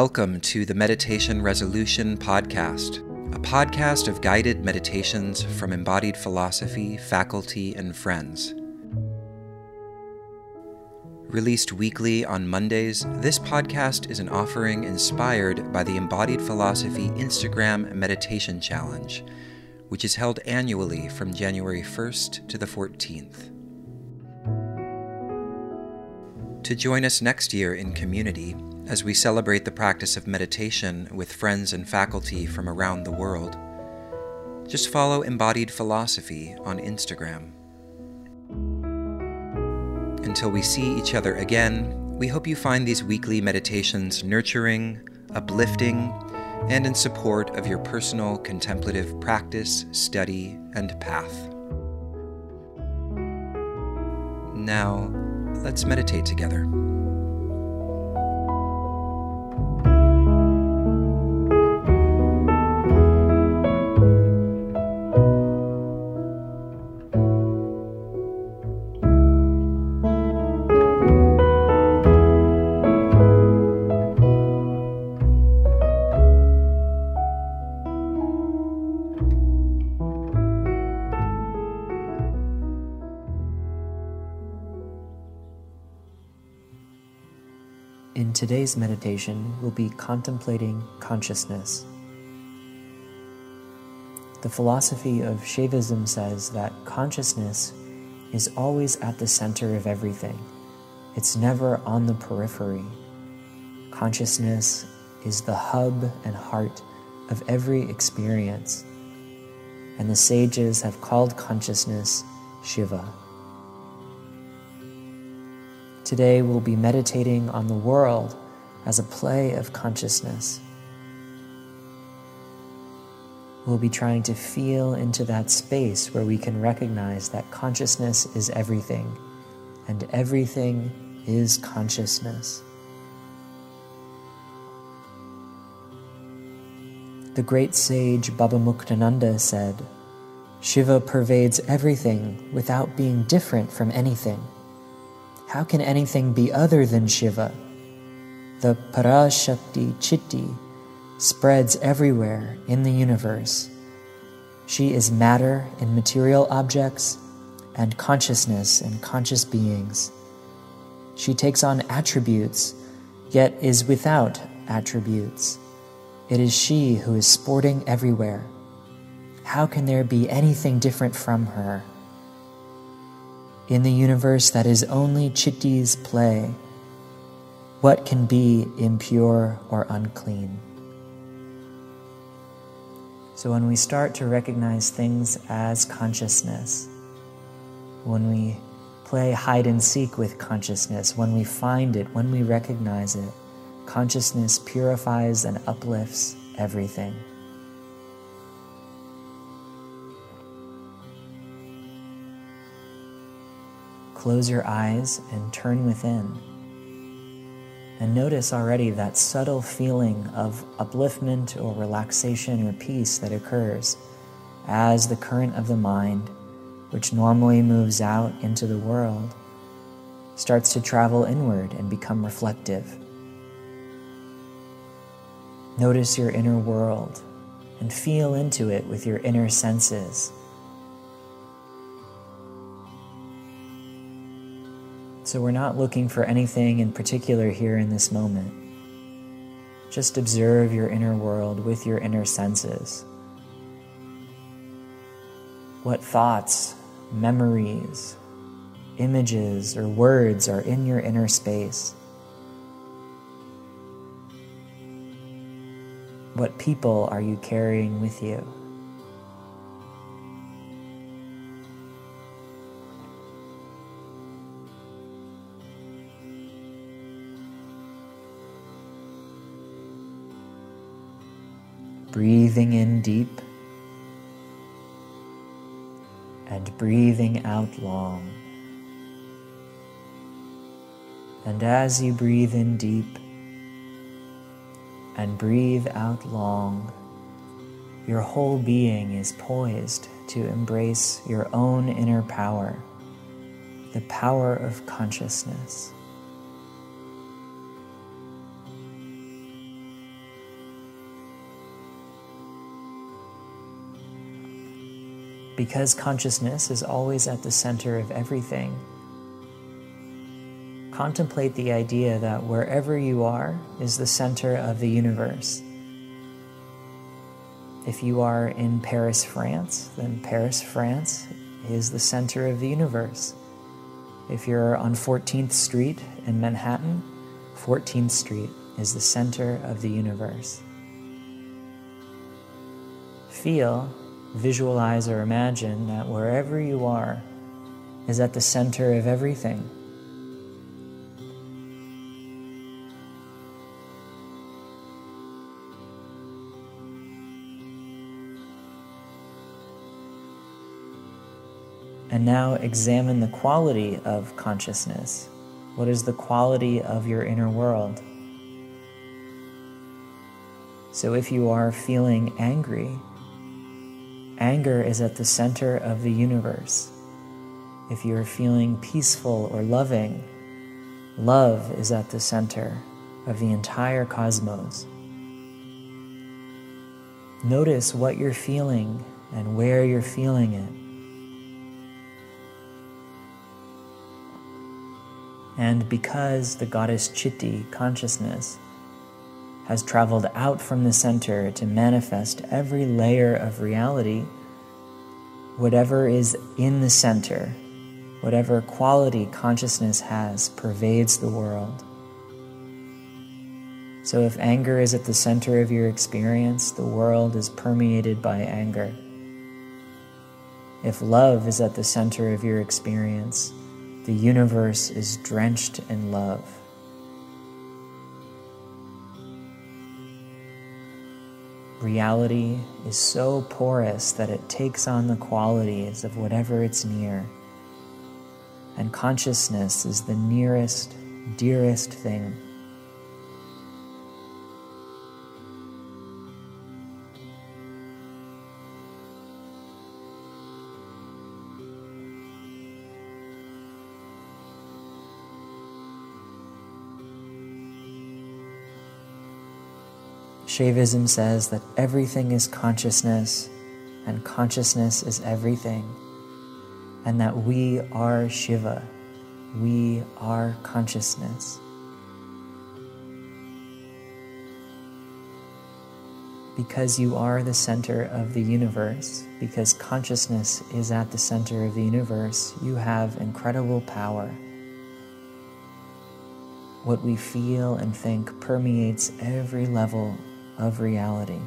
Welcome to the Meditation Resolution Podcast, a podcast of guided meditations from embodied philosophy, faculty, and friends. Released weekly on Mondays, this podcast is an offering inspired by the Embodied Philosophy Instagram Meditation Challenge, which is held annually from January 1st to the 14th. To join us next year in community, as we celebrate the practice of meditation with friends and faculty from around the world, just follow Embodied Philosophy on Instagram. Until we see each other again, we hope you find these weekly meditations nurturing, uplifting, and in support of your personal contemplative practice, study, and path. Now, let's meditate together. Today's meditation, we'll be contemplating consciousness. The philosophy of Shaivism says that consciousness is always at the center of everything, it's never on the periphery. Consciousness is the hub and heart of every experience, and the sages have called consciousness Shiva. Today we'll be meditating on the world as a play of consciousness. We'll be trying to feel into that space where we can recognize that consciousness is everything, and everything is consciousness. The great sage Baba Muktananda said, Shiva pervades everything without being different from anything. How can anything be other than Shiva? The Parashakti Chitti spreads everywhere in the universe. She is matter in material objects and consciousness in conscious beings. She takes on attributes, yet is without attributes. It is she who is sporting everywhere. How can there be anything different from her? In the universe that is only Chitti's play, what can be impure or unclean? So, when we start to recognize things as consciousness, when we play hide and seek with consciousness, when we find it, when we recognize it, consciousness purifies and uplifts everything. Close your eyes and turn within. And notice already that subtle feeling of upliftment or relaxation or peace that occurs as the current of the mind, which normally moves out into the world, starts to travel inward and become reflective. Notice your inner world and feel into it with your inner senses. So we're not looking for anything in particular here in this moment. Just observe your inner world with your inner senses. What thoughts, memories, images, or words are in your inner space? What people are you carrying with you? Breathing in deep and breathing out long. And as you breathe in deep and breathe out long, your whole being is poised to embrace your own inner power, the power of consciousness. Because consciousness is always at the center of everything, contemplate the idea that wherever you are is the center of the universe. If you are in Paris, France, then Paris, France is the center of the universe. If you're on 14th Street in Manhattan, 14th Street is the center of the universe. Feel, visualize, or imagine that wherever you are is at the center of everything. And now examine the quality of consciousness. What is the quality of your inner world? So if you are feeling angry, anger is at the center of the universe. If you are feeling peaceful or loving, love is at the center of the entire cosmos. Notice what you're feeling and where you're feeling it. And because the goddess Chitti consciousness has traveled out from the center to manifest every layer of reality, whatever is in the center, whatever quality consciousness has, pervades the world. So if anger is at the center of your experience, the world is permeated by anger. If love is at the center of your experience, the universe is drenched in love. Reality is so porous that it takes on the qualities of whatever it's near. And consciousness is the nearest, dearest thing Shaivism says that everything is consciousness and consciousness is everything, and that we are Shiva, we are consciousness. Because you are the center of the universe, because consciousness is at the center of the universe, you have incredible power. What we feel and think permeates every level of reality.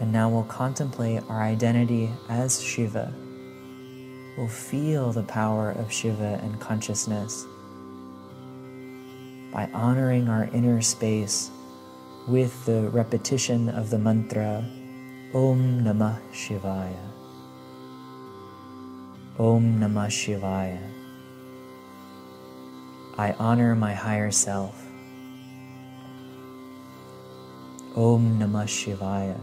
And now we'll contemplate our identity as Shiva. We'll feel the power of Shiva and consciousness by honoring our inner space with the repetition of the mantra Om Namah Shivaya. Om Namah Shivaya. I honor my higher self. Om Namah Shivaya.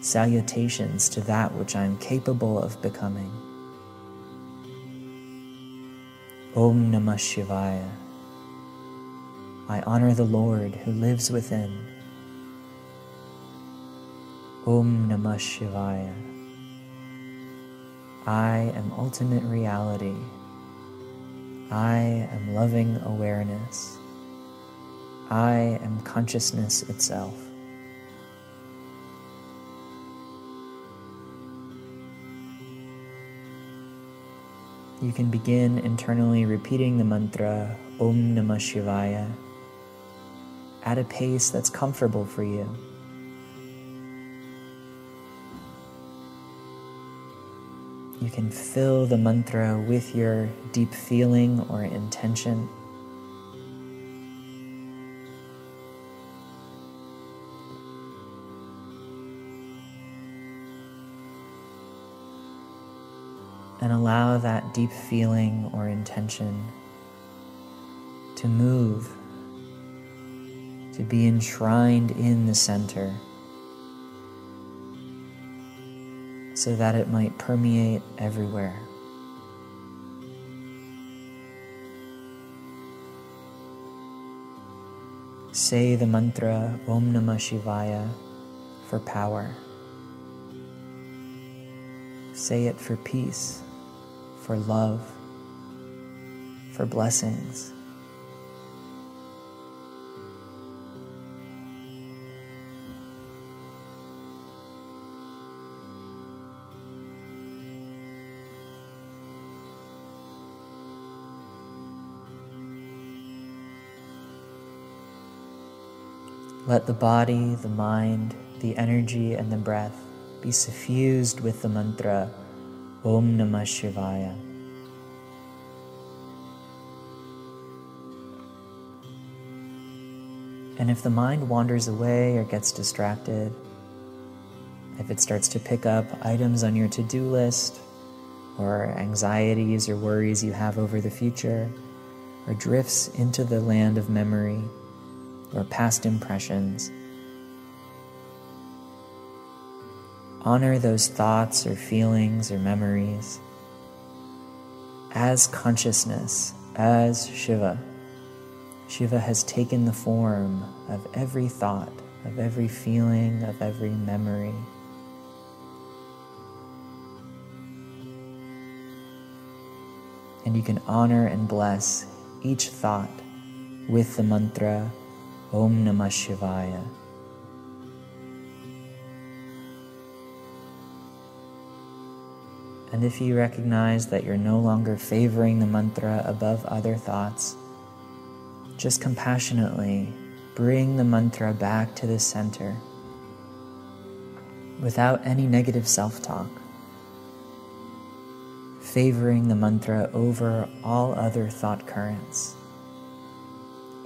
Salutations to that which I am capable of becoming. Om Namah Shivaya. I honor the Lord who lives within. Om Namah Shivaya. I am ultimate reality. I am loving awareness. I am consciousness itself. You can begin internally repeating the mantra Om Namah Shivaya at a pace that's comfortable for you. You can fill the mantra with your deep feeling or intention. And allow that deep feeling or intention to move, to be enshrined in the center. So that it might permeate everywhere. Say the mantra Om Namah Shivaya for power. Say it for peace, for love, for blessings. Let the body, the mind, the energy, and the breath be suffused with the mantra Om Namah Shivaya. And if the mind wanders away or gets distracted, if it starts to pick up items on your to do list, or anxieties or worries you have over the future, or drifts into the land of memory, or past impressions. Honor those thoughts or feelings or memories as consciousness, as Shiva. Shiva has taken the form of every thought, of every feeling, of every memory. And you can honor and bless each thought with the mantra Om Namah Shivaya. And if you recognize that you're no longer favoring the mantra above other thoughts, just compassionately bring the mantra back to the center without any negative self talk, favoring the mantra over all other thought currents.